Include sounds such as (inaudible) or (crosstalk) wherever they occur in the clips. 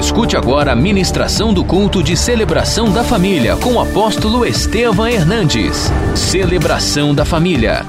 Escute agora a ministração do culto de celebração da família com o apóstolo Estevam Hernandes. Celebração da família.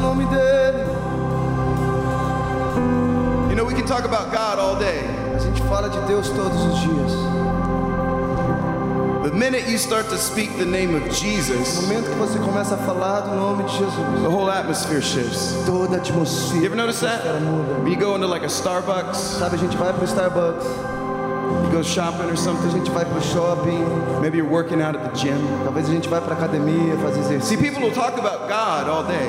Nome dele. You know, we can talk about God all day. A gente fala de Deus todos os dias. The minute you start to speak the name of No Jesus, momento que você começa a falar do nome de Jesus, the whole atmosphere shifts. toda a atmosfera, You ever notice that? muda. When you go into like a Starbucks, Sabe, a gente vai pro Starbucks, you go shopping or a something, gente vai pro shopping, maybe you're working out at the gym. talvez a gente vai pra academia fazer See, exercício. people will talk about God all day.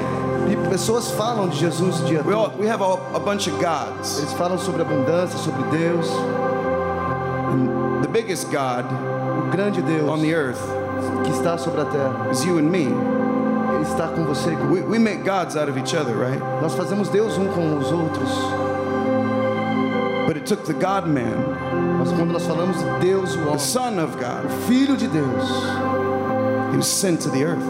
E pessoas falam de Jesus dia We, all, we have a, a bunch of gods. Eles falam sobre abundância, sobre Deus, The biggest God o grande Deus on the earth que está sobre a terra. is you and me. Está com você. We, we make gods out of each other, right? Nós fazemos Deus um com os outros. But it took the God man, Mas quando nós falamos de Deus, o the homem, Son of God, Filho de Deus, he was sent to the earth.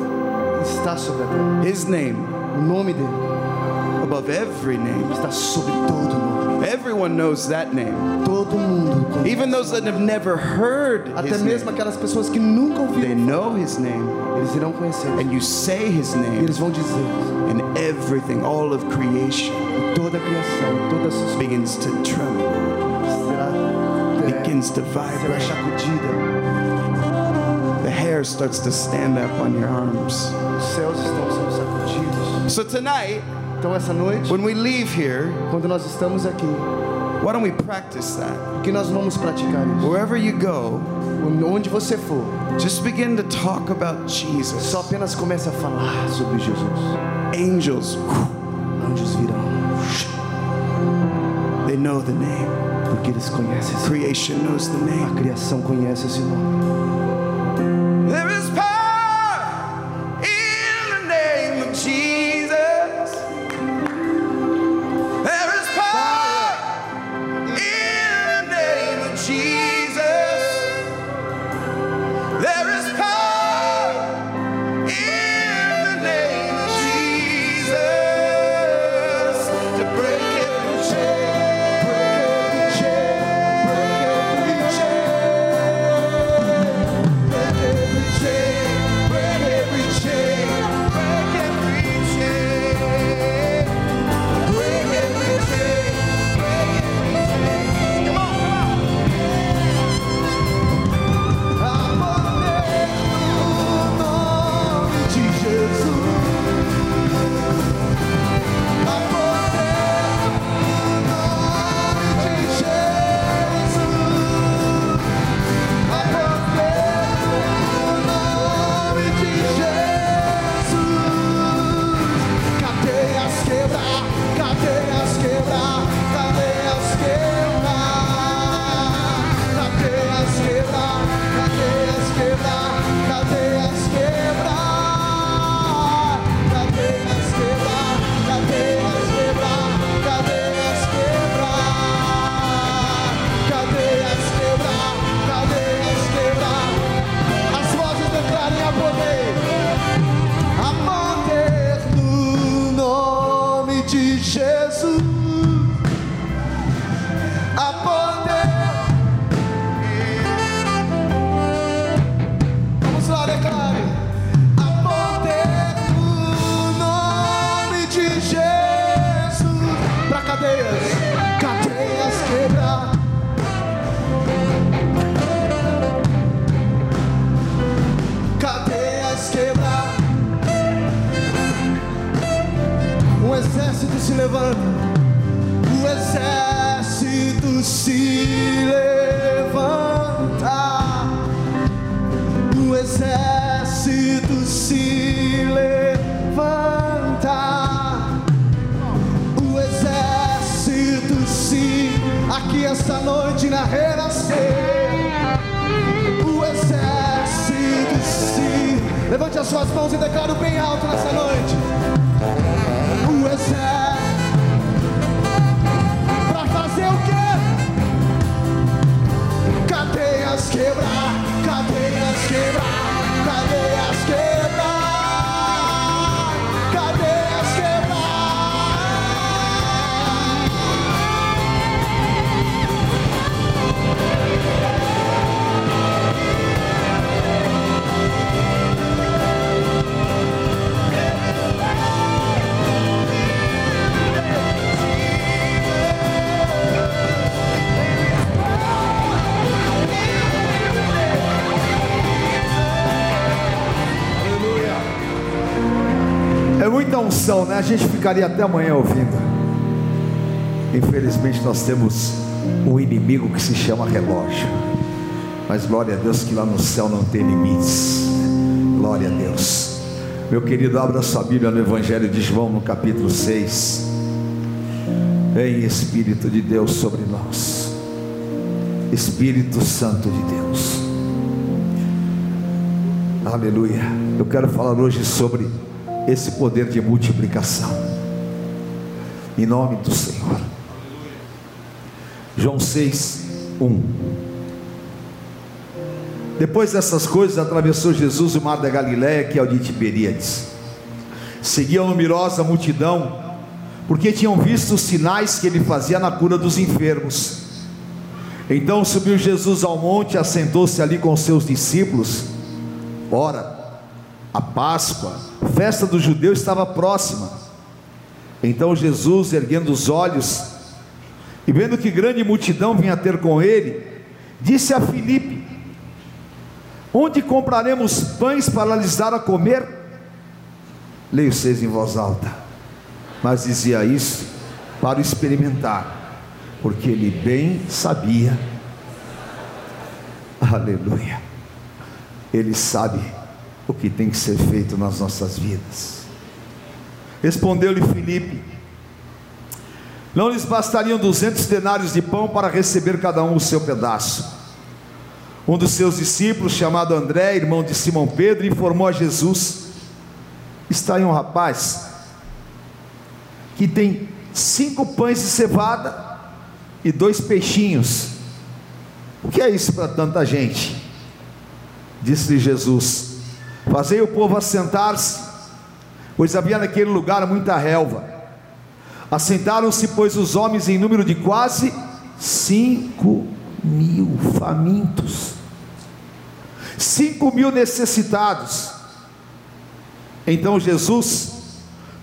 está sobre a terra. His name O nome dele above every name. está sobre todo nome. Everyone knows that name. Todo mundo. Even those that have never heard Até mesmo name, aquelas pessoas que nunca they know his name. eles irão conhecer. And you say his E name, eles vão dizer: and everything, all of creation, toda a criação, toda a sua begins to tremble, será, begins to será vibrate. sacudida. The hair starts to stand up on your arms. Os céus estão. So tonight, Então, essa noite, when we leave here, quando nós estamos aqui, why don't we practice that? que nós vamos praticar isso? Wherever you go, Onde você for, just begin to talk about Jesus. só apenas comece a falar sobre Jesus. Angels, Anjos virão, they know the name. porque eles conhecem Creation knows the A name. criação conhece esse nome. Unção, né? A gente ficaria até amanhã ouvindo. Infelizmente nós temos um inimigo que se chama relógio. Mas glória a Deus que lá no céu não tem limites. Glória a Deus. Meu querido, abra sua Bíblia no Evangelho de João, no capítulo 6. Vem Espírito de Deus sobre nós. Espírito Santo de Deus. Aleluia. Eu quero falar hoje sobre esse poder de multiplicação. Em nome do Senhor. João 6, 1. Depois dessas coisas, atravessou Jesus o mar da Galiléia, que é o de Tiberíades. Seguia numerosa multidão, porque tinham visto os sinais que ele fazia na cura dos enfermos. Então subiu Jesus ao monte, assentou-se ali com seus discípulos. Ora, a Páscoa, festa dos judeus, estava próxima. Então Jesus, erguendo os olhos e vendo que grande multidão vinha ter com ele, disse a Filipe: Onde compraremos pães para lhes dar a comer? Leio seis em voz alta, mas dizia isso para experimentar, porque ele bem sabia, aleluia, ele sabe o que tem que ser feito nas nossas vidas. Respondeu-lhe Filipe: Não lhes bastariam duzentos denários de pão para receber cada um o seu pedaço. Um dos seus discípulos, chamado André, irmão de Simão Pedro, informou a Jesus: Está aí um rapaz que tem cinco pães de cevada e dois peixinhos. O que é isso para tanta gente? Disse-lhe Jesus: Fazei o povo assentar-se, pois havia naquele lugar muita relva. Assentaram-se, pois, os homens em número de quase cinco mil famintos, cinco mil necessitados. Então Jesus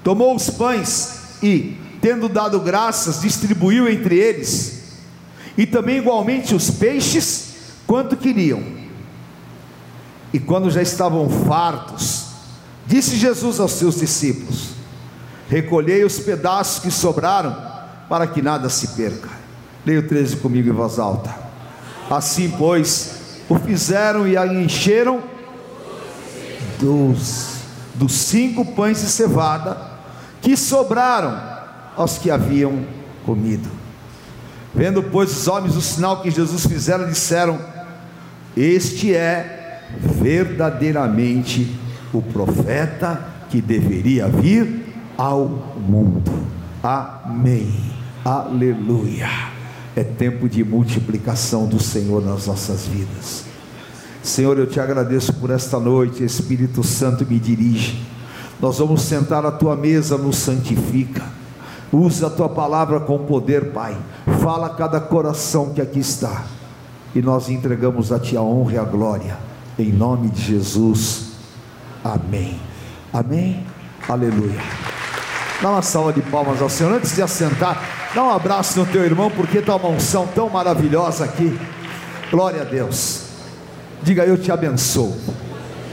tomou os pães e, tendo dado graças, distribuiu entre eles, e também igualmente os peixes, quanto queriam. E quando já estavam fartos, disse Jesus aos seus discípulos: Recolhei os pedaços que sobraram, para que nada se perca. Leia o 13 comigo em voz alta. Assim, pois, o fizeram e a encheram dos, dos cinco pães de cevada que sobraram aos que haviam comido. Vendo, pois, os homens o sinal que Jesus fizera, disseram: Este é verdadeiramente o profeta que deveria vir ao mundo. Amém. Aleluia. É tempo de multiplicação do Senhor nas nossas vidas. Senhor, eu te agradeço por esta noite, Espírito Santo me dirige. Nós vamos sentar à tua mesa, nos santifica. Usa a tua palavra com poder, Pai. Fala a cada coração que aqui está. E nós entregamos a ti a honra e a glória. Em nome de Jesus. Amém. Amém. Aleluia. Dá uma salva de palmas ao Senhor antes de assentar. Dá um abraço no teu irmão, porque está uma unção tão maravilhosa aqui. Glória a Deus. Diga, eu te abençoo.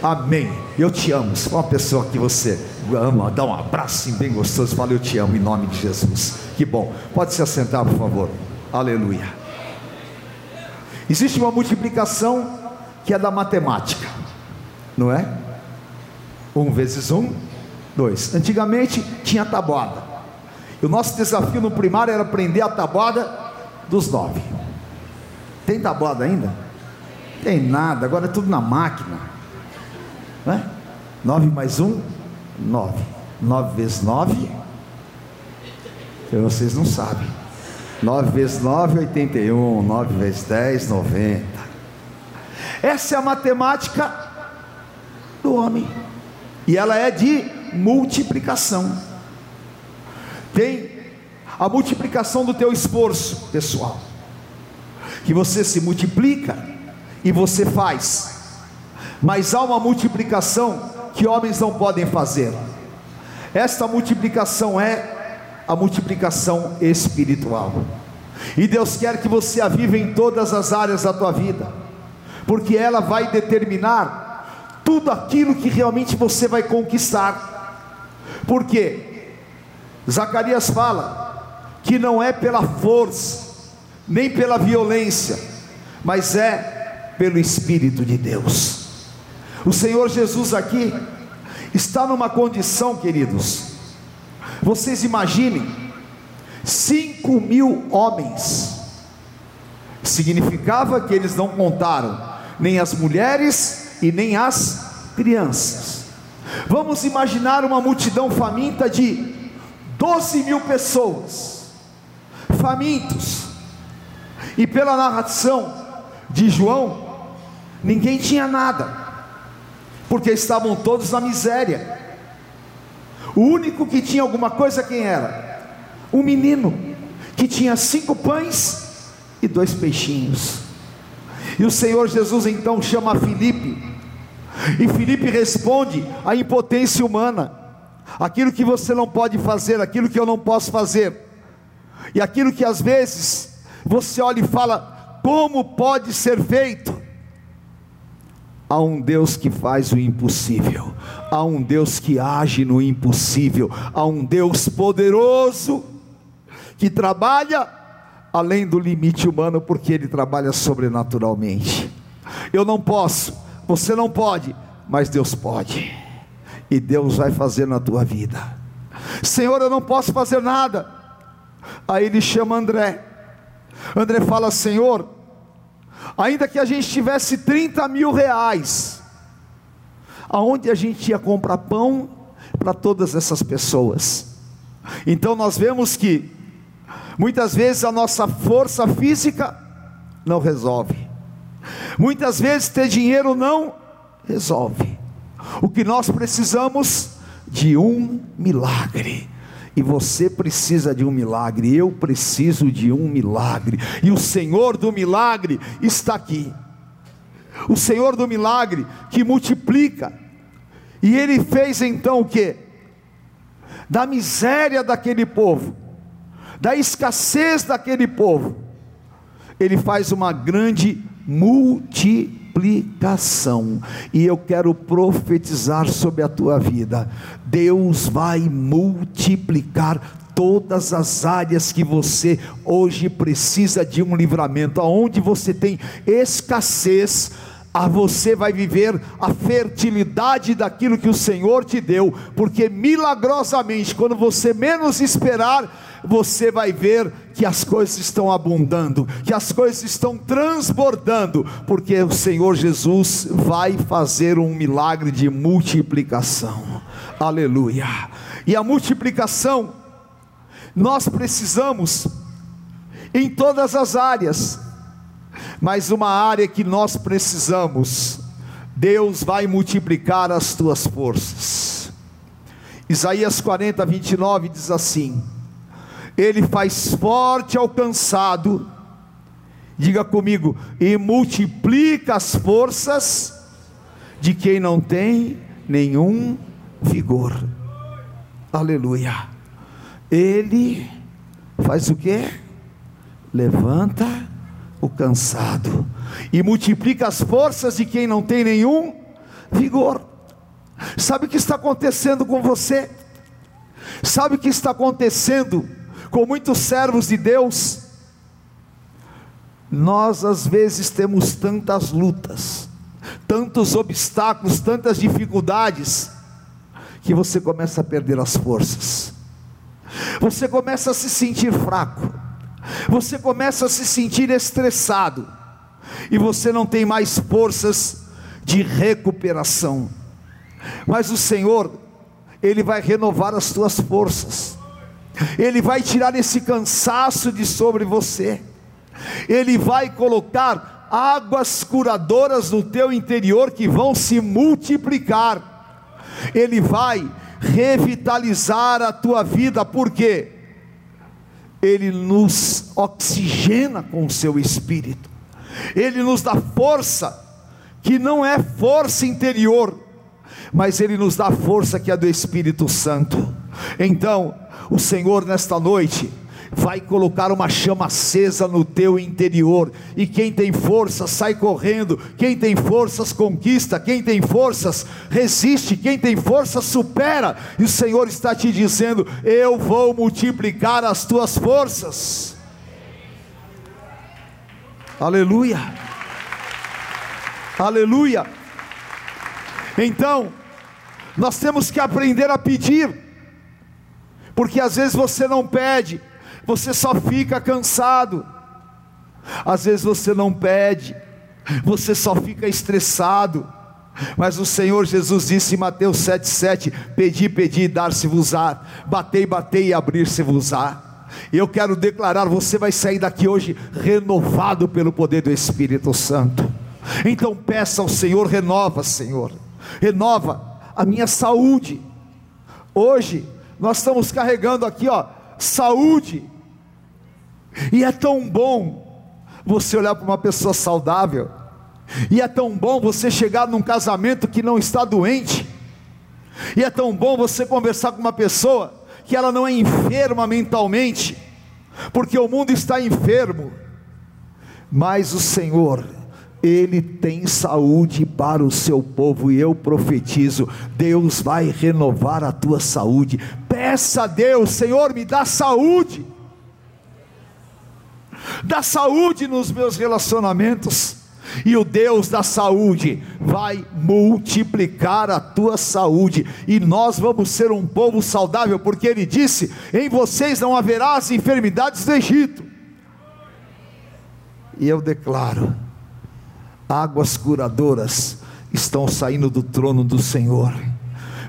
Amém. Eu te amo. Se for uma pessoa que você ama, dá um abraço bem gostoso. Fala, eu te amo em nome de Jesus. Que bom. Pode se assentar, por favor. Aleluia. Existe uma multiplicação que é da matemática, não é? Um vezes um, dois. Antigamente tinha tabuada. E o nosso desafio no primário era aprender a tabuada dos nove. Tem tabuada ainda? Tem nada, agora é tudo na máquina. Né? Nove mais um, nove. Nove vezes nove, vocês não sabem. Nove vezes nove, oitenta e um. Nove vezes dez, noventa. Essa é a matemática do homem. E ela é de multiplicação tem a multiplicação do teu esforço pessoal, que você se multiplica e você faz, mas há uma multiplicação que homens não podem fazer. Esta multiplicação é a multiplicação espiritual. E Deus quer que você a viva em todas as áreas da tua vida, porque ela vai determinar tudo aquilo que realmente você vai conquistar Porque Zacarias fala que não é pela força, nem pela violência, mas é pelo Espírito de Deus. O Senhor Jesus aqui está numa condição, queridos. Vocês imaginem, cinco mil homens. Significava que eles não contaram nem as mulheres e nem as crianças. Vamos imaginar uma multidão faminta de 12 mil pessoas, famintos, e pela narração de João, ninguém tinha nada porque estavam todos na miséria. O único que tinha alguma coisa, quem era? Um menino que tinha cinco pães e dois peixinhos. E o Senhor Jesus então chama Filipe, e Filipe responde à impotência humana, aquilo que você não pode fazer, aquilo que eu não posso fazer, e aquilo que às vezes você olha e fala: como pode ser feito? Há um Deus que faz o impossível, há um Deus que age no impossível, há um Deus poderoso que trabalha além do limite humano, porque Ele trabalha sobrenaturalmente. Eu não posso, você não pode, mas Deus pode, e Deus vai fazer na tua vida. Senhor, eu não posso fazer nada. Aí ele chama André. André fala: Senhor, ainda que a gente tivesse 30 mil reais, aonde a gente ia comprar pão para todas essas pessoas? Então nós vemos que muitas vezes a nossa força física não resolve, muitas vezes ter dinheiro não resolve. O que nós precisamos de um milagre. E você precisa de um milagre, eu preciso de um milagre, e o Senhor do milagre está aqui. O Senhor do milagre que multiplica, e ele fez então o que? Da miséria daquele povo, da escassez daquele povo, ele faz uma grande multiplicação. E eu quero profetizar sobre a tua vida. Deus vai multiplicar todas as áreas que você hoje precisa de um livramento, aonde você tem escassez, a você vai viver a fertilidade daquilo que o Senhor te deu, porque milagrosamente, quando você menos esperar, você vai ver que as coisas estão abundando, que as coisas estão transbordando, porque o Senhor Jesus vai fazer um milagre de multiplicação. Aleluia. E a multiplicação nós precisamos em todas as áreas. Mas uma área que nós precisamos, Deus vai multiplicar as tuas forças. Isaías 40, 29 diz assim: ele faz forte ao cansado, diga comigo, e multiplica as forças de quem não tem nenhum vigor. Aleluia. Ele faz o que? Levanta o cansado e multiplica as forças de quem não tem nenhum vigor. Sabe o que está acontecendo com você? Sabe o que está acontecendo com muitos servos de Deus, nós às vezes temos tantas lutas, tantos obstáculos, tantas dificuldades, que você começa a perder as forças, você começa a se sentir fraco, você começa a se sentir estressado, e você não tem mais forças de recuperação, mas o Senhor, Ele vai renovar as tuas forças, ele vai tirar esse cansaço de sobre você, Ele vai colocar águas curadoras no teu interior que vão se multiplicar, Ele vai revitalizar a tua vida, porque Ele nos oxigena com o seu espírito, Ele nos dá força, que não é força interior, mas Ele nos dá força que é do Espírito Santo. Então, o Senhor nesta noite, vai colocar uma chama acesa no teu interior. E quem tem força sai correndo, quem tem forças conquista, quem tem forças resiste, quem tem força supera. E o Senhor está te dizendo: Eu vou multiplicar as tuas forças. Aleluia. Aleluia. Então, nós temos que aprender a pedir, porque às vezes você não pede, você só fica cansado. Às vezes você não pede, você só fica estressado. Mas o Senhor Jesus disse em Mateus 7,7: Pedi, pedi, dar-se-vos-á, batei, batei e abrir-se-vos-á. E eu quero declarar: você vai sair daqui hoje renovado pelo poder do Espírito Santo. Então peça ao Senhor, renova, Senhor, renova a minha saúde. Hoje nós estamos carregando aqui, ó, saúde. E é tão bom você olhar para uma pessoa saudável, e é tão bom você chegar num casamento que não está doente, e é tão bom você conversar com uma pessoa que ela não é enferma mentalmente, porque o mundo está enfermo, mas o Senhor, Ele tem saúde para o seu povo, e eu profetizo: Deus vai renovar a tua saúde. Peça a Deus, Senhor, me dá saúde dá saúde nos meus relacionamentos, e o Deus da saúde vai multiplicar a tua saúde, e nós vamos ser um povo saudável, porque Ele disse: em vocês não haverá as enfermidades do Egito. E eu declaro: águas curadoras estão saindo do trono do Senhor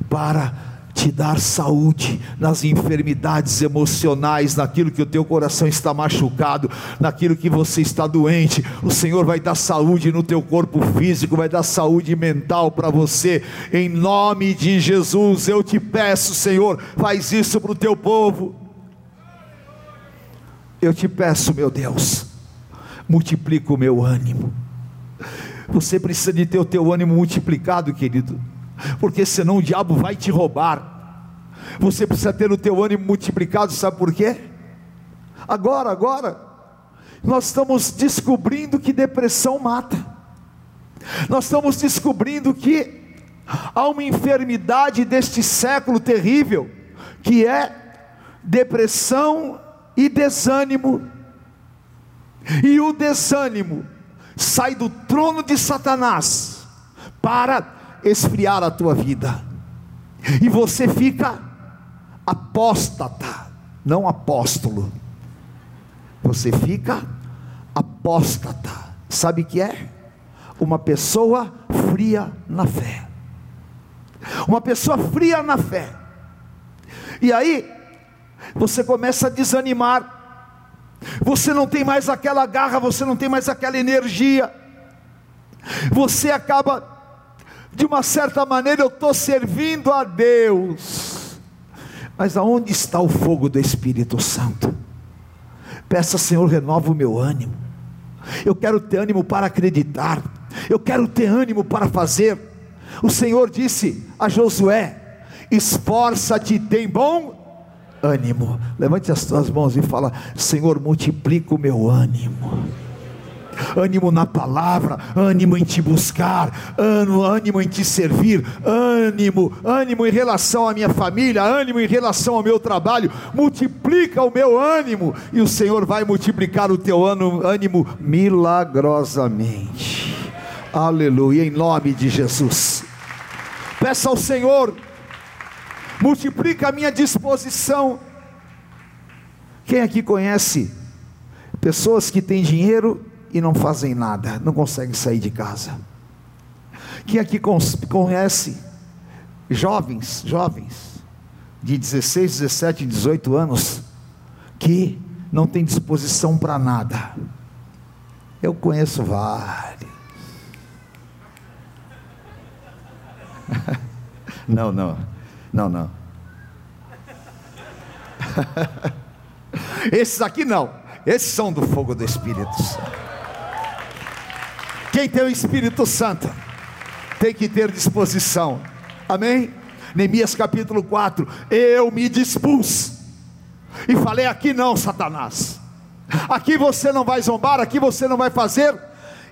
para te dar saúde nas enfermidades emocionais, naquilo que o teu coração está machucado, naquilo que você está doente. O Senhor vai dar saúde no teu corpo físico, vai dar saúde mental para você. Em nome de Jesus, eu te peço, Senhor, faz isso para o teu povo. Eu te peço, meu Deus, multiplica o meu ânimo. Você precisa de ter o teu ânimo multiplicado, querido porque senão o diabo vai te roubar. Você precisa ter o teu ânimo multiplicado, sabe por quê? Agora, agora, nós estamos descobrindo que depressão mata. Nós estamos descobrindo que há uma enfermidade deste século terrível, que é depressão e desânimo. E o desânimo sai do trono de Satanás para esfriar a tua vida, e você fica apóstata, não apóstolo, você fica apóstata, sabe o que é? Uma pessoa fria na fé, uma pessoa fria na fé, e aí você começa a desanimar, você não tem mais aquela garra, você não tem mais aquela energia, você acaba de uma certa maneira eu estou servindo a Deus, mas aonde está o fogo do Espírito Santo? Peça, Senhor, renova o meu ânimo. Eu quero ter ânimo para acreditar, eu quero ter ânimo para fazer. O Senhor disse a Josué: esforça-te, tem bom ânimo. Levante as tuas mãos e fala: Senhor, multiplica o meu ânimo ânimo na palavra, ânimo em te buscar, ânimo em te servir, ânimo, ânimo em relação à minha família, ânimo em relação ao meu trabalho. Multiplica o meu ânimo e o Senhor vai multiplicar o teu ânimo milagrosamente. Aleluia, em nome de Jesus. Peça ao Senhor, multiplica a minha disposição. Quem aqui conhece pessoas que têm dinheiro e não fazem nada, não conseguem sair de casa. Quem aqui conhece jovens, jovens de 16, 17, 18 anos que não tem disposição para nada? Eu conheço vários. (laughs) não, não, não, não. (laughs) Esses aqui não, esses são do fogo do Espírito Santo. Quem tem o Espírito Santo tem que ter disposição. Amém? Neemias capítulo 4: Eu me dispus e falei: aqui não, Satanás. Aqui você não vai zombar, aqui você não vai fazer.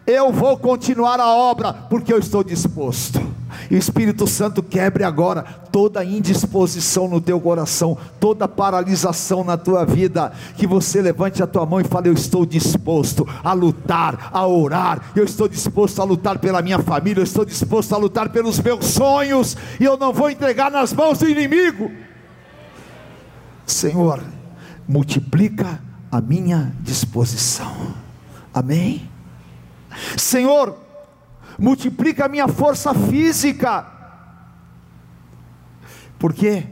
Eu vou continuar a obra, porque eu estou disposto. E o Espírito Santo quebre agora toda indisposição no teu coração, toda paralisação na tua vida. Que você levante a tua mão e fale: Eu estou disposto a lutar, a orar. Eu estou disposto a lutar pela minha família. Eu estou disposto a lutar pelos meus sonhos. E eu não vou entregar nas mãos do inimigo. Senhor, multiplica a minha disposição. Amém. Senhor, multiplica a minha força física. Porque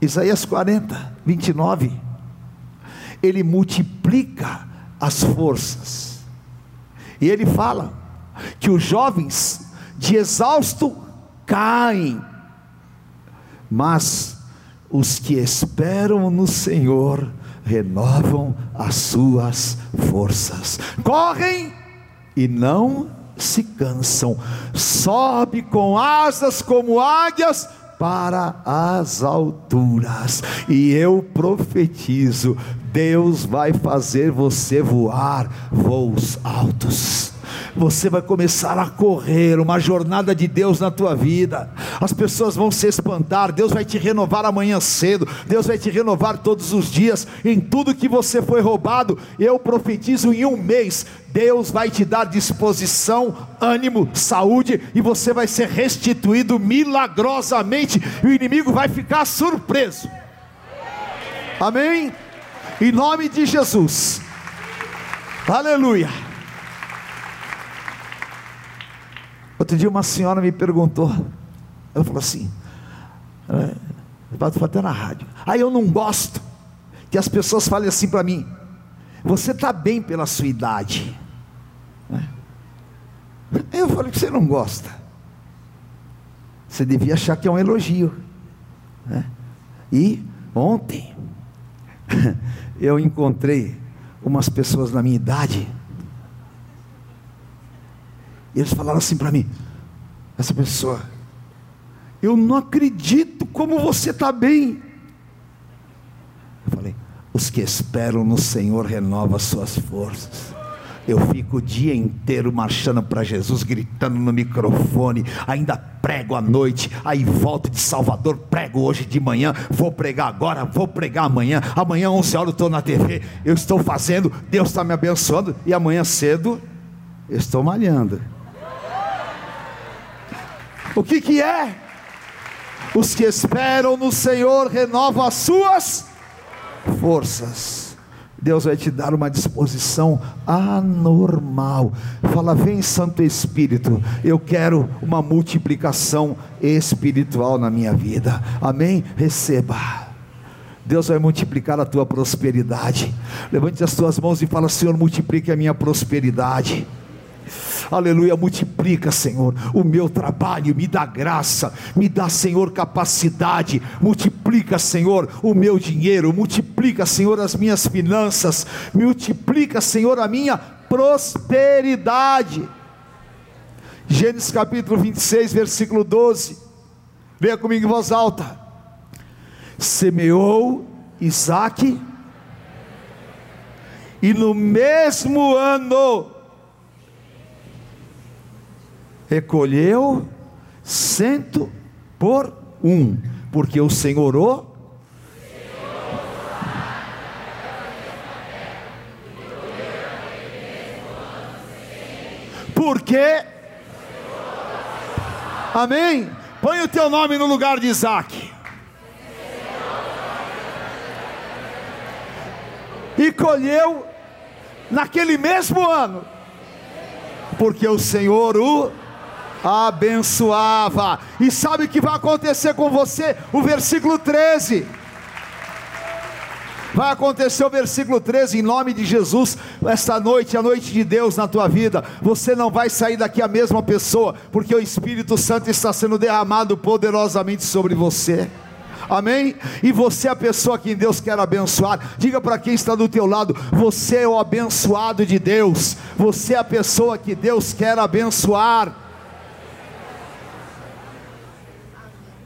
Isaías 40, 29, ele multiplica as forças. E ele fala que os jovens de exausto caem, mas os que esperam no Senhor renovam as suas forças. Correm e não se cansam, sobe com asas como águias para as alturas, e eu profetizo: Deus vai fazer você voar voos altos você vai começar a correr uma jornada de Deus na tua vida. As pessoas vão se espantar, Deus vai te renovar amanhã cedo, Deus vai te renovar todos os dias em tudo que você foi roubado. Eu profetizo em um mês, Deus vai te dar disposição, ânimo, saúde e você vai ser restituído milagrosamente e o inimigo vai ficar surpreso. Amém? Em nome de Jesus. Aleluia. Outro dia uma senhora me perguntou, ela falou assim, foi até na rádio, aí eu não gosto que as pessoas falem assim para mim, você está bem pela sua idade. Né? Eu falei que você não gosta. Você devia achar que é um elogio. Né? E ontem (laughs) eu encontrei umas pessoas na minha idade e eles falaram assim para mim: essa pessoa, eu não acredito como você está bem. Eu falei: os que esperam no Senhor renovam as suas forças. Eu fico o dia inteiro marchando para Jesus, gritando no microfone, ainda prego à noite, aí volto de Salvador, prego hoje de manhã, vou pregar agora, vou pregar amanhã, amanhã 11 horas eu estou na TV, eu estou fazendo, Deus está me abençoando, e amanhã cedo eu estou malhando. O que que é? Os que esperam no Senhor renovam as suas forças. Deus vai te dar uma disposição anormal. Fala, vem Santo Espírito, eu quero uma multiplicação espiritual na minha vida. Amém? Receba. Deus vai multiplicar a tua prosperidade. Levante as tuas mãos e fala: Senhor, multiplique a minha prosperidade aleluia, multiplica, Senhor, o meu trabalho, me dá graça, me dá, Senhor, capacidade, multiplica, Senhor, o meu dinheiro, multiplica, Senhor, as minhas finanças, multiplica, Senhor, a minha prosperidade. Gênesis capítulo 26, versículo 12, venha comigo em voz alta. Semeou Isaac, e no mesmo ano recolheu cento por um, porque o Senhor o porque Amém? Põe o teu nome no lugar de Isaac. E colheu naquele mesmo ano, porque o Senhor o abençoava. E sabe o que vai acontecer com você? O versículo 13. Vai acontecer o versículo 13, em nome de Jesus, esta noite, a noite de Deus na tua vida. Você não vai sair daqui a mesma pessoa, porque o Espírito Santo está sendo derramado poderosamente sobre você. Amém? E você é a pessoa que Deus quer abençoar. Diga para quem está do teu lado: você é o abençoado de Deus. Você é a pessoa que Deus quer abençoar.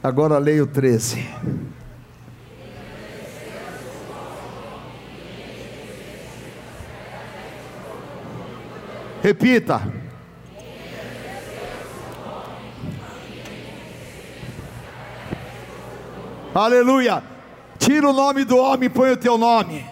Agora leio o 13. Repita. Aleluia. Tira o nome do homem e põe o teu nome.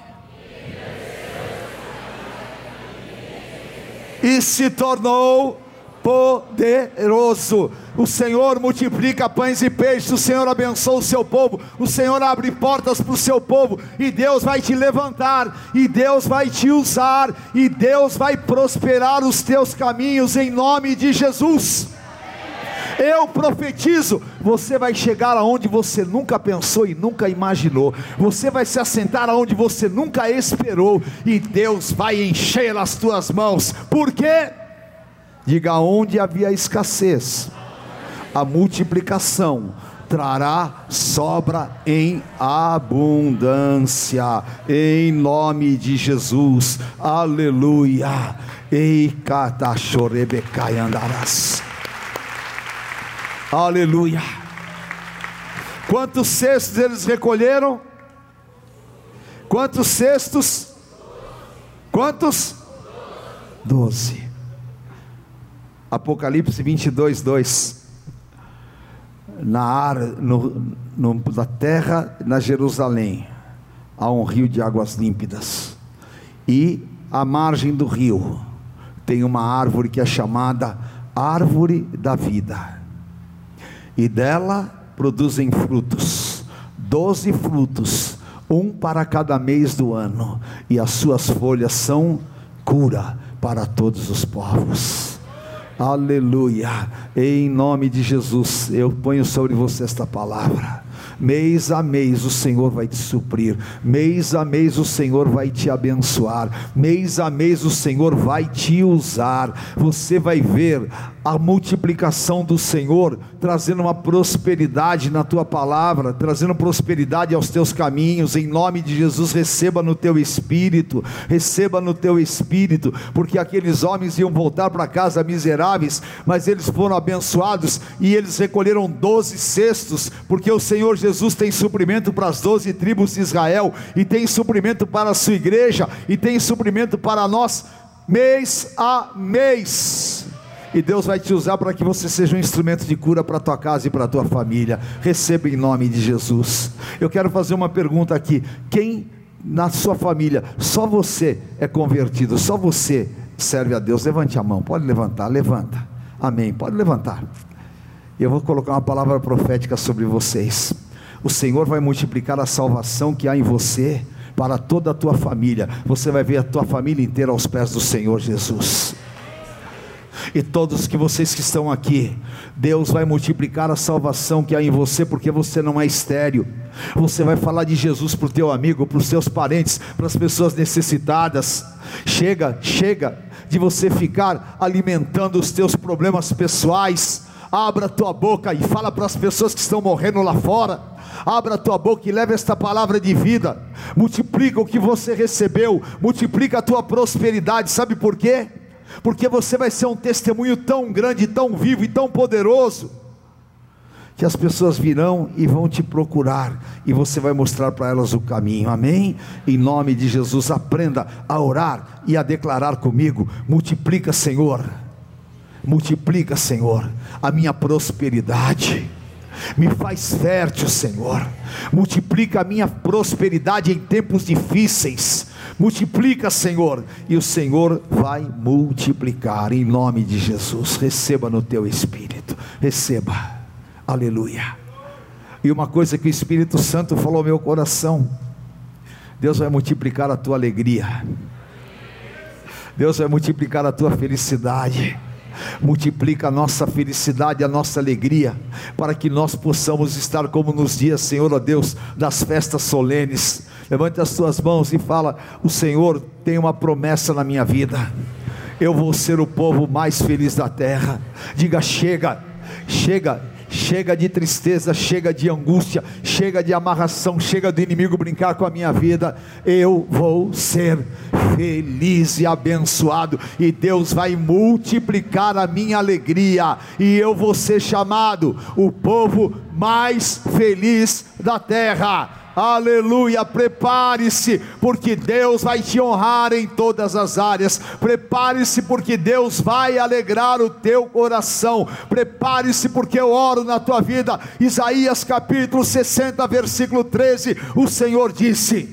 E se tornou poderoso. O Senhor multiplica pães e peixes, o Senhor abençoa o seu povo, o Senhor abre portas para o seu povo, e Deus vai te levantar, e Deus vai te usar, e Deus vai prosperar os teus caminhos em nome de Jesus. Eu profetizo, você vai chegar aonde você nunca pensou e nunca imaginou. Você vai se assentar aonde você nunca esperou e Deus vai encher as tuas mãos. Por quê? Diga onde havia escassez, a multiplicação trará sobra em abundância, em nome de Jesus, aleluia. Ei, catachorebecai andarás, aleluia. Quantos cestos eles recolheram? Quantos cestos? Quantos? Doze. Apocalipse 22, 2. Na, ar, no, no, na terra, na Jerusalém, há um rio de águas límpidas. E à margem do rio tem uma árvore que é chamada Árvore da Vida. E dela produzem frutos, doze frutos, um para cada mês do ano, e as suas folhas são cura para todos os povos. Aleluia. Em nome de Jesus, eu ponho sobre você esta palavra. Mês a mês o Senhor vai te suprir, mês a mês o Senhor vai te abençoar, mês a mês o Senhor vai te usar. Você vai ver a multiplicação do Senhor, trazendo uma prosperidade na tua palavra, trazendo prosperidade aos teus caminhos, em nome de Jesus, receba no teu espírito, receba no teu espírito, porque aqueles homens iam voltar para casa miseráveis, mas eles foram abençoados e eles recolheram doze cestos, porque o Senhor Jesus tem suprimento para as doze tribos de Israel, e tem suprimento para a sua igreja, e tem suprimento para nós, mês a mês e Deus vai te usar para que você seja um instrumento de cura para a tua casa e para a tua família. Receba em nome de Jesus. Eu quero fazer uma pergunta aqui: quem na sua família, só você é convertido, só você serve a Deus? Levante a mão, pode levantar, levanta. Amém. Pode levantar. Eu vou colocar uma palavra profética sobre vocês. O Senhor vai multiplicar a salvação que há em você para toda a tua família. Você vai ver a tua família inteira aos pés do Senhor Jesus e todos que vocês que estão aqui, Deus vai multiplicar a salvação que há em você, porque você não é estéreo. Você vai falar de Jesus para o teu amigo, para os seus parentes, para as pessoas necessitadas. Chega, chega de você ficar alimentando os teus problemas pessoais. Abra tua boca e fala para as pessoas que estão morrendo lá fora. Abra tua boca e leva esta palavra de vida. Multiplica o que você recebeu, multiplica a tua prosperidade. Sabe por quê? porque você vai ser um testemunho tão grande, tão vivo e tão poderoso, que as pessoas virão e vão te procurar, e você vai mostrar para elas o caminho, amém? Em nome de Jesus, aprenda a orar e a declarar comigo: multiplica, Senhor, multiplica, Senhor, a minha prosperidade me faz fértil, Senhor. Multiplica a minha prosperidade em tempos difíceis. Multiplica, Senhor, e o Senhor vai multiplicar em nome de Jesus. Receba no teu espírito. Receba. Aleluia. E uma coisa que o Espírito Santo falou ao meu coração: Deus vai multiplicar a tua alegria. Deus vai multiplicar a tua felicidade multiplica a nossa felicidade, a nossa alegria, para que nós possamos estar como nos dias, Senhor, ó Deus, das festas solenes. Levante as tuas mãos e fala: O Senhor tem uma promessa na minha vida. Eu vou ser o povo mais feliz da terra. Diga: chega, chega, chega de tristeza, chega de angústia, chega de amarração, chega do inimigo brincar com a minha vida. Eu vou ser feliz e abençoado, e Deus vai multiplicar a minha alegria, e eu vou ser chamado o povo mais feliz da terra Aleluia, prepare-se, porque Deus vai te honrar em todas as áreas. Prepare-se, porque Deus vai alegrar o teu coração. Prepare-se, porque eu oro na tua vida. Isaías capítulo 60, versículo 13: o Senhor disse: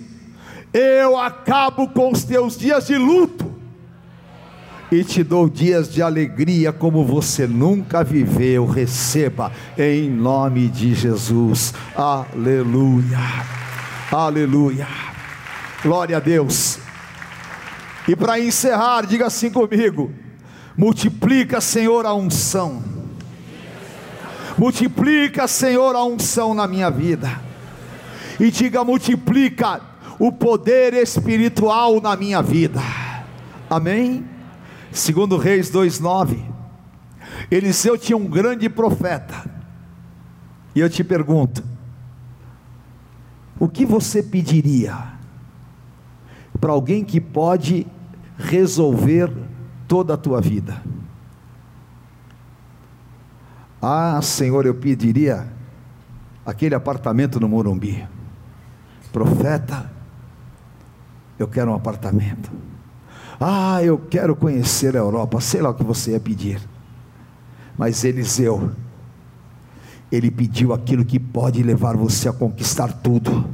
Eu acabo com os teus dias de luto e te dou dias de alegria como você nunca viveu. Receba em nome de Jesus. Aleluia. Aleluia. Glória a Deus. E para encerrar, diga assim comigo: multiplica, Senhor, a unção. Multiplica, Senhor, a unção na minha vida. E diga: multiplica o poder espiritual na minha vida. Amém? Segundo Reis 2:9. Eliseu tinha um grande profeta. E eu te pergunto: o que você pediria para alguém que pode resolver toda a tua vida? Ah, Senhor, eu pediria aquele apartamento no Morumbi. Profeta, eu quero um apartamento. Ah, eu quero conhecer a Europa, sei lá o que você ia pedir. Mas Eliseu, ele pediu aquilo que pode levar você a conquistar tudo.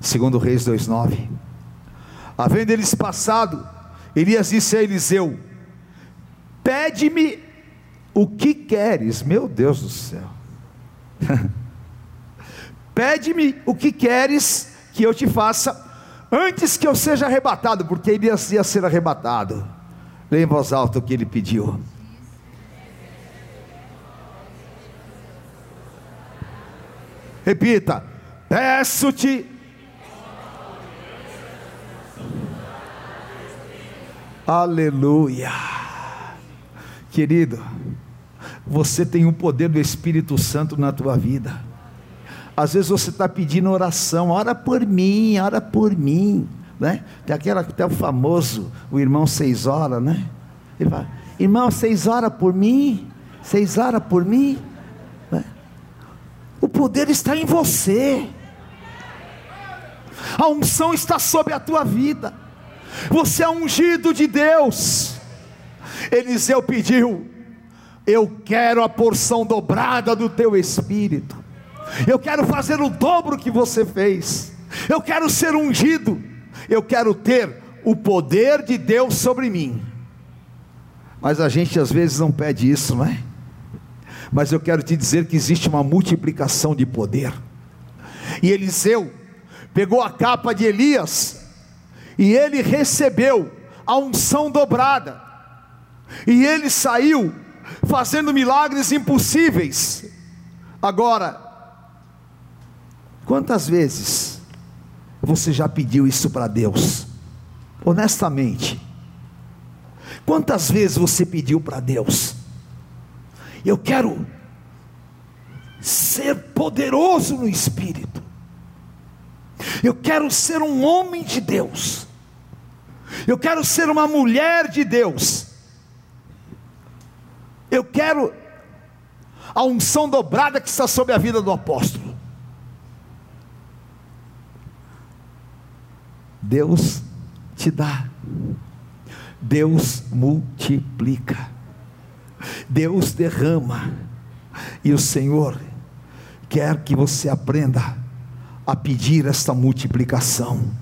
Segundo Reis 2:9. Havendo eles passado, Elias disse a Eliseu: Pede-me o que queres, meu Deus do céu. (laughs) Pede-me o que queres que eu te faça antes que eu seja arrebatado, porque ele ia ser arrebatado. Leia em voz alta o que ele pediu. Repita: Peço-te. Aleluia. Querido, você tem o poder do Espírito Santo na tua vida. Às vezes você está pedindo oração, ora por mim, ora por mim. Né? Tem aquela até o famoso, o irmão seis horas, né? Ele fala, irmão, seis horas por mim, seis horas por mim. Né? O poder está em você. A unção está sobre a tua vida. Você é ungido de Deus. Eliseu pediu: Eu quero a porção dobrada do teu espírito. Eu quero fazer o dobro que você fez. Eu quero ser ungido. Eu quero ter o poder de Deus sobre mim. Mas a gente às vezes não pede isso, não é? Mas eu quero te dizer que existe uma multiplicação de poder. E Eliseu pegou a capa de Elias e ele recebeu a unção dobrada. E ele saiu fazendo milagres impossíveis. Agora, Quantas vezes você já pediu isso para Deus? Honestamente. Quantas vezes você pediu para Deus? Eu quero ser poderoso no espírito. Eu quero ser um homem de Deus. Eu quero ser uma mulher de Deus. Eu quero a unção dobrada que está sobre a vida do apóstolo. Deus te dá, Deus multiplica, Deus derrama, e o Senhor quer que você aprenda a pedir esta multiplicação.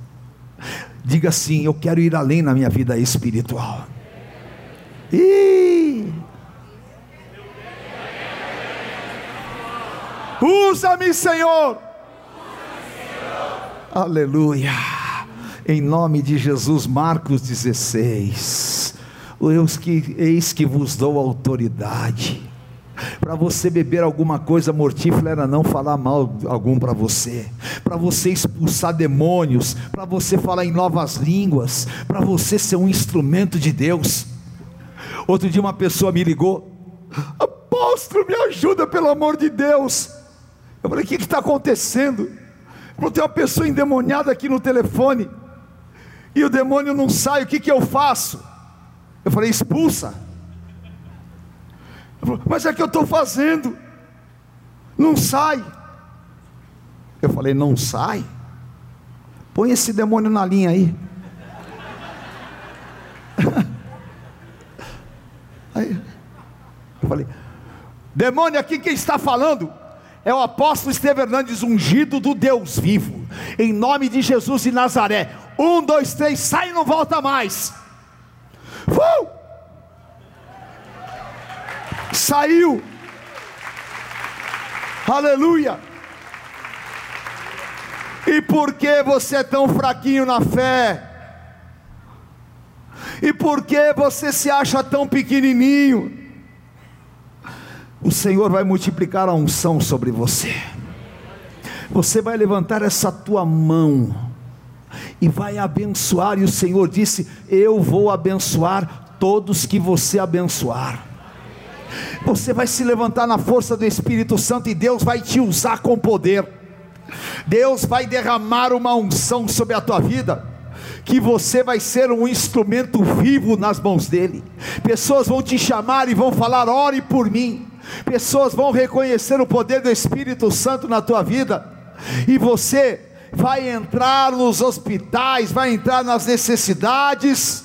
Diga assim: Eu quero ir além na minha vida espiritual. E usa-me, Senhor. Aleluia em nome de Jesus, Marcos 16. Eis que, eis que vos dou autoridade. Para você beber alguma coisa mortífera, não falar mal algum para você, para você expulsar demônios, para você falar em novas línguas, para você ser um instrumento de Deus. Outro dia uma pessoa me ligou, apóstolo, me ajuda pelo amor de Deus. Eu falei: o que está acontecendo? Não tem uma pessoa endemoniada aqui no telefone e o demônio não sai, o que, que eu faço? Eu falei: expulsa. Falei, Mas é que eu estou fazendo, não sai. Eu falei: Não sai. Põe esse demônio na linha aí. (laughs) aí eu falei: Demônio, aqui quem está falando é o apóstolo Estevão Hernandes, ungido do Deus vivo, em nome de Jesus de Nazaré. Um, dois, três, sai e não volta mais. Uh! Saiu. Aleluia. E por que você é tão fraquinho na fé? E por que você se acha tão pequenininho? O Senhor vai multiplicar a unção sobre você. Você vai levantar essa tua mão e vai abençoar, e o Senhor disse: Eu vou abençoar todos que você abençoar. Você vai se levantar na força do Espírito Santo e Deus vai te usar com poder. Deus vai derramar uma unção sobre a tua vida, que você vai ser um instrumento vivo nas mãos dele. Pessoas vão te chamar e vão falar: ore por mim. Pessoas vão reconhecer o poder do Espírito Santo na tua vida, e você vai entrar nos hospitais, vai entrar nas necessidades,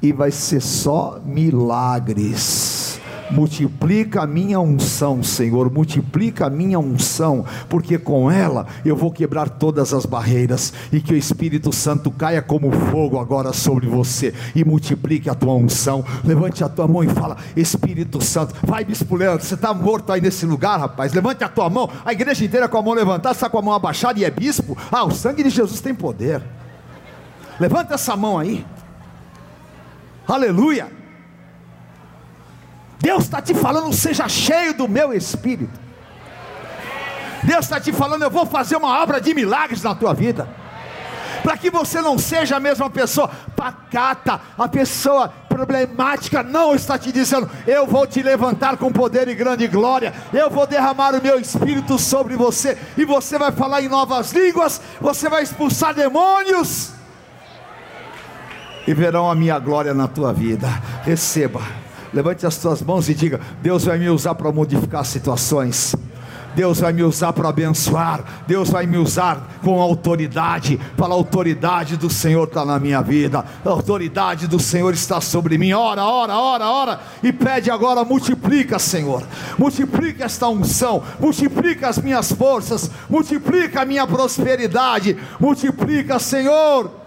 e vai ser só milagres multiplica a minha unção, Senhor, multiplica a minha unção, porque com ela eu vou quebrar todas as barreiras e que o Espírito Santo caia como fogo agora sobre você e multiplique a tua unção. Levante a tua mão e fala: Espírito Santo, vai Bispo você está morto aí nesse lugar, rapaz. Levante a tua mão, a igreja inteira com a mão levantada, está com a mão abaixada e é bispo. Ah, o sangue de Jesus tem poder. Levanta essa mão aí. Aleluia. Deus está te falando, seja cheio do meu espírito. Deus está te falando, eu vou fazer uma obra de milagres na tua vida. Para que você não seja a mesma pessoa pacata, a pessoa problemática, não está te dizendo, eu vou te levantar com poder e grande glória, eu vou derramar o meu espírito sobre você, e você vai falar em novas línguas, você vai expulsar demônios, e verão a minha glória na tua vida. Receba. Levante as suas mãos e diga: Deus vai me usar para modificar situações. Deus vai me usar para abençoar, Deus vai me usar com autoridade, para a autoridade do Senhor está na minha vida, a autoridade do Senhor está sobre mim. Ora, ora, ora, ora, e pede agora, multiplica, Senhor, multiplica esta unção, multiplica as minhas forças, multiplica a minha prosperidade, multiplica, Senhor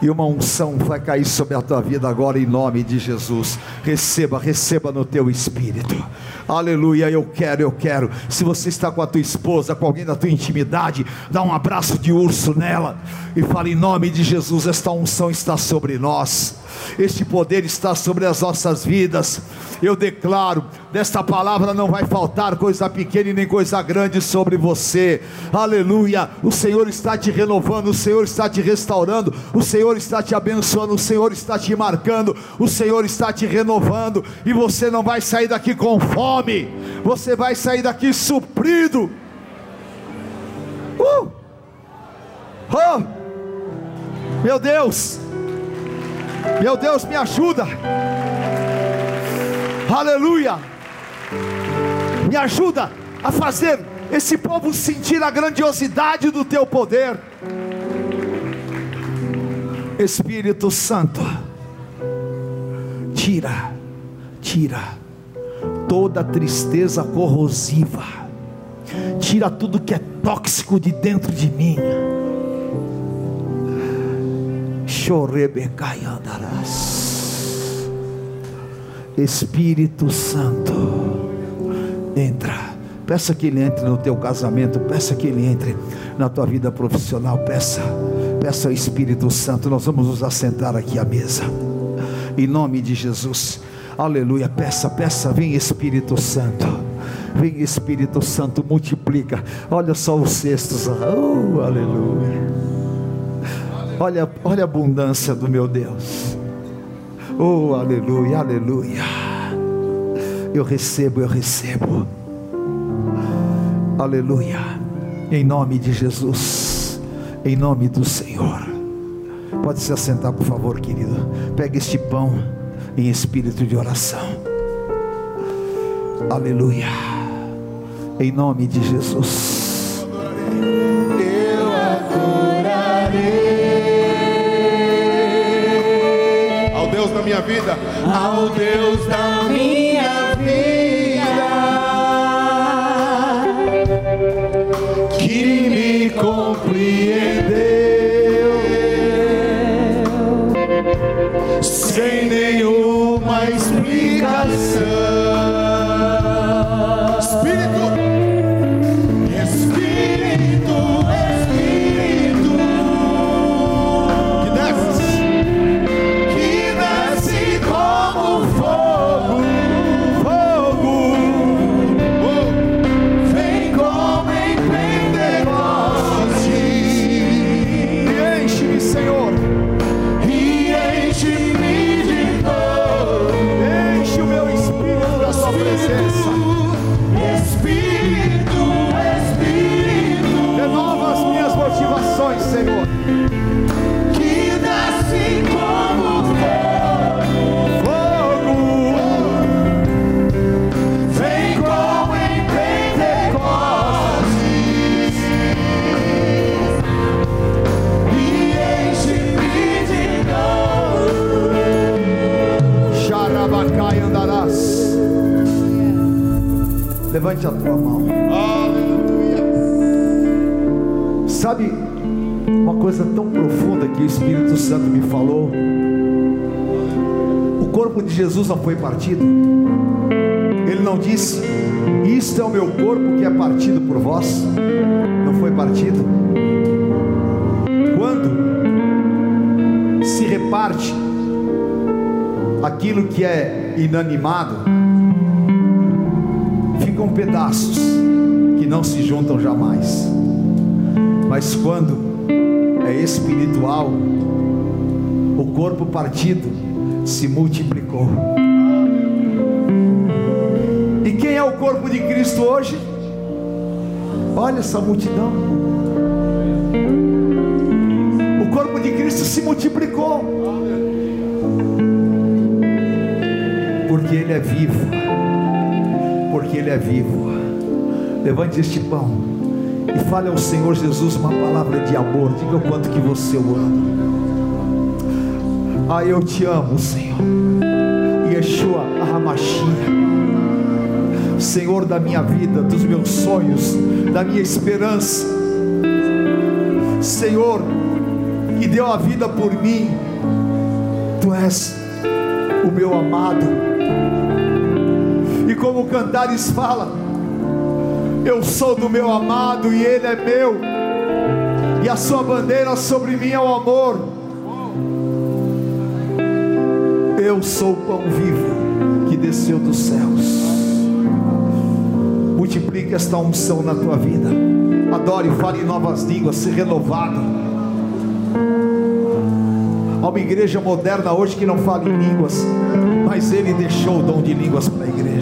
e uma unção vai cair sobre a tua vida agora em nome de Jesus. Receba, receba no teu espírito. Aleluia, eu quero, eu quero. Se você está com a tua esposa, com alguém da tua intimidade, dá um abraço de urso nela e fala em nome de Jesus, esta unção está sobre nós este poder está sobre as nossas vidas. Eu declaro, desta palavra não vai faltar coisa pequena e nem coisa grande sobre você. Aleluia! O Senhor está te renovando, o Senhor está te restaurando, o Senhor está te abençoando, o Senhor está te marcando, o Senhor está te renovando, e você não vai sair daqui com fome, você vai sair daqui suprido. Uh! Oh! Meu Deus! Meu Deus, me ajuda. Aleluia. Me ajuda a fazer esse povo sentir a grandiosidade do teu poder. Espírito Santo, tira, tira toda tristeza corrosiva, tira tudo que é tóxico de dentro de mim. Espírito Santo, entra. Peça que Ele entre no teu casamento, peça que Ele entre na tua vida profissional, peça, peça ao Espírito Santo. Nós vamos nos assentar aqui à mesa, em nome de Jesus, aleluia. Peça, peça, vem Espírito Santo, vem Espírito Santo, multiplica. Olha só os cestos, oh, aleluia. Olha, olha a abundância do meu Deus. Oh, aleluia, aleluia. Eu recebo, eu recebo. Aleluia. Em nome de Jesus. Em nome do Senhor. Pode se assentar, por favor, querido. Pega este pão em espírito de oração. Aleluia. Em nome de Jesus. eu adorarei. Ao Deus da minha vida, Ao Deus da aquilo que é inanimado, ficam pedaços que não se juntam jamais. Mas quando é espiritual, o corpo partido se multiplicou. E quem é o corpo de Cristo hoje? Olha essa multidão. O corpo de Cristo se multiplicou. Ele é vivo. Porque Ele é vivo. Levante este pão e fale ao Senhor Jesus uma palavra de amor. Diga o quanto que você o ama. Ah, eu te amo, Senhor. Yeshua Hamashia. Senhor da minha vida, dos meus sonhos, da minha esperança. Senhor, que deu a vida por mim. Tu és o meu amado. Como Cantares fala, eu sou do meu amado e ele é meu. E a sua bandeira sobre mim é o amor. Eu sou o pão vivo que desceu dos céus. Multiplique esta unção na tua vida. Adore, fale em novas línguas, se renovado. Há uma igreja moderna hoje que não fala em línguas, mas ele deixou o dom de línguas para a igreja.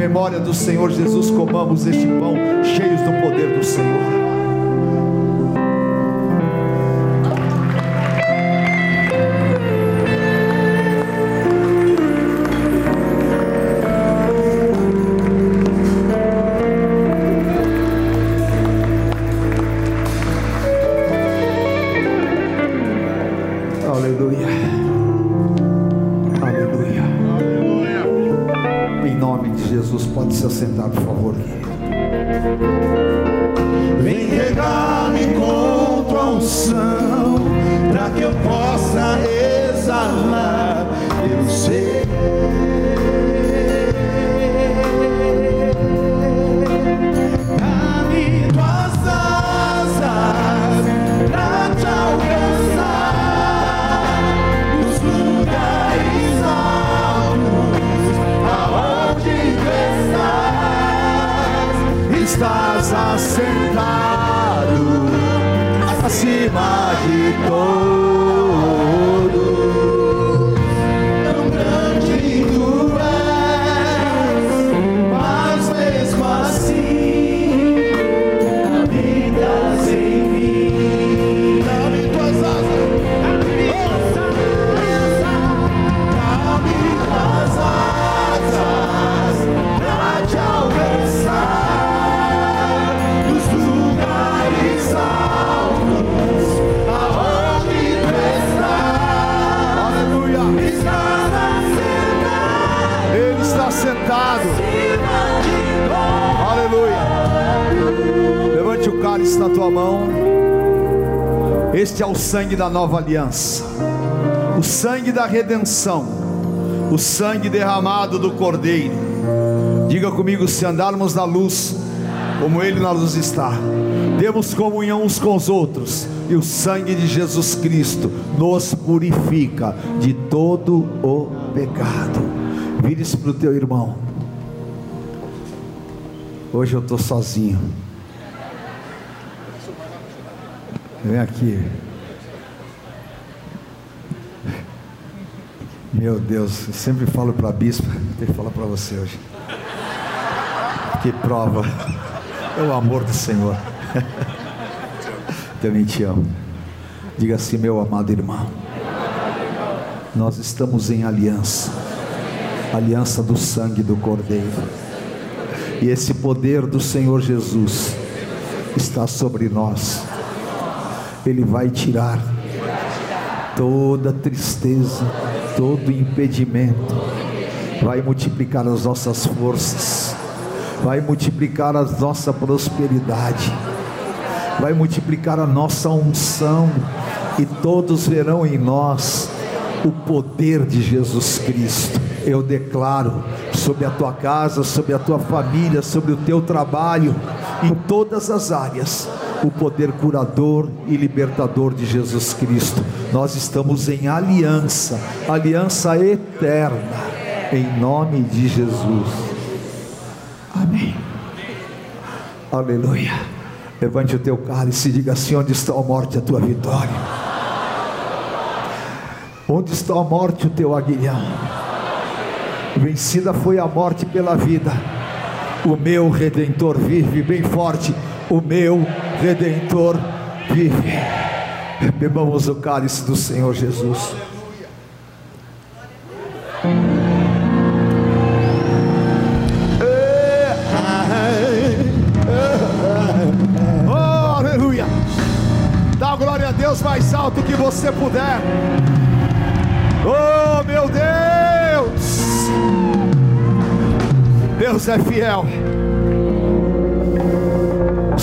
Em memória do Senhor Jesus, comamos este pão cheios do poder do Senhor. Sangue da nova aliança, o sangue da redenção, o sangue derramado do Cordeiro. Diga comigo: se andarmos na luz, como Ele na luz está, temos comunhão uns com os outros, e o sangue de Jesus Cristo nos purifica de todo o pecado. Vire-se para o teu irmão. Hoje eu estou sozinho. Vem aqui. Meu Deus, eu sempre falo para a bispa, tenho que falar para você hoje. Que prova. É o amor do Senhor. (laughs) Também te amo. Diga assim, meu amado irmão. Nós estamos em aliança. Aliança do sangue do Cordeiro. E esse poder do Senhor Jesus está sobre nós ele vai tirar toda tristeza, todo impedimento, vai multiplicar as nossas forças, vai multiplicar a nossa prosperidade, vai multiplicar a nossa unção, e todos verão em nós o poder de Jesus Cristo. Eu declaro sobre a tua casa, sobre a tua família, sobre o teu trabalho, em todas as áreas o poder curador e libertador de Jesus Cristo. Nós estamos em aliança, aliança eterna, em nome de Jesus. Amém. Aleluia. Levante o teu cálice e diga assim: onde está a morte, a tua vitória? Onde está a morte, o teu aguilhão? Vencida foi a morte pela vida. O meu redentor vive bem forte. O meu Redentor vive. Bebamos o cálice do Senhor Jesus. Oh, aleluia. Dá glória a Deus mais alto que você puder. Oh, meu Deus. Deus é fiel.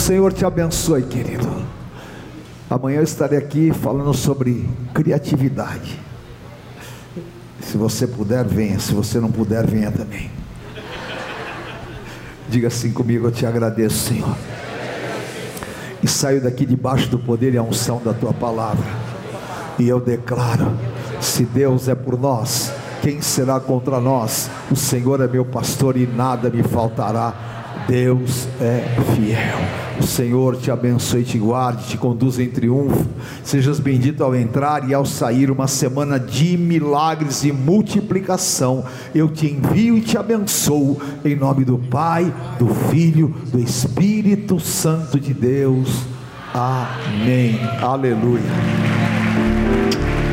Senhor te abençoe, querido. Amanhã eu estarei aqui falando sobre criatividade. Se você puder, venha. Se você não puder, venha também. Diga assim comigo: Eu te agradeço, Senhor. E saio daqui debaixo do poder e a unção da tua palavra. E eu declaro: se Deus é por nós, quem será contra nós? O Senhor é meu pastor e nada me faltará. Deus é fiel. O Senhor te abençoe, te guarde, te conduza em triunfo. Sejas bendito ao entrar e ao sair, uma semana de milagres e multiplicação. Eu te envio e te abençoo, em nome do Pai, do Filho, do Espírito Santo de Deus. Amém. Aleluia.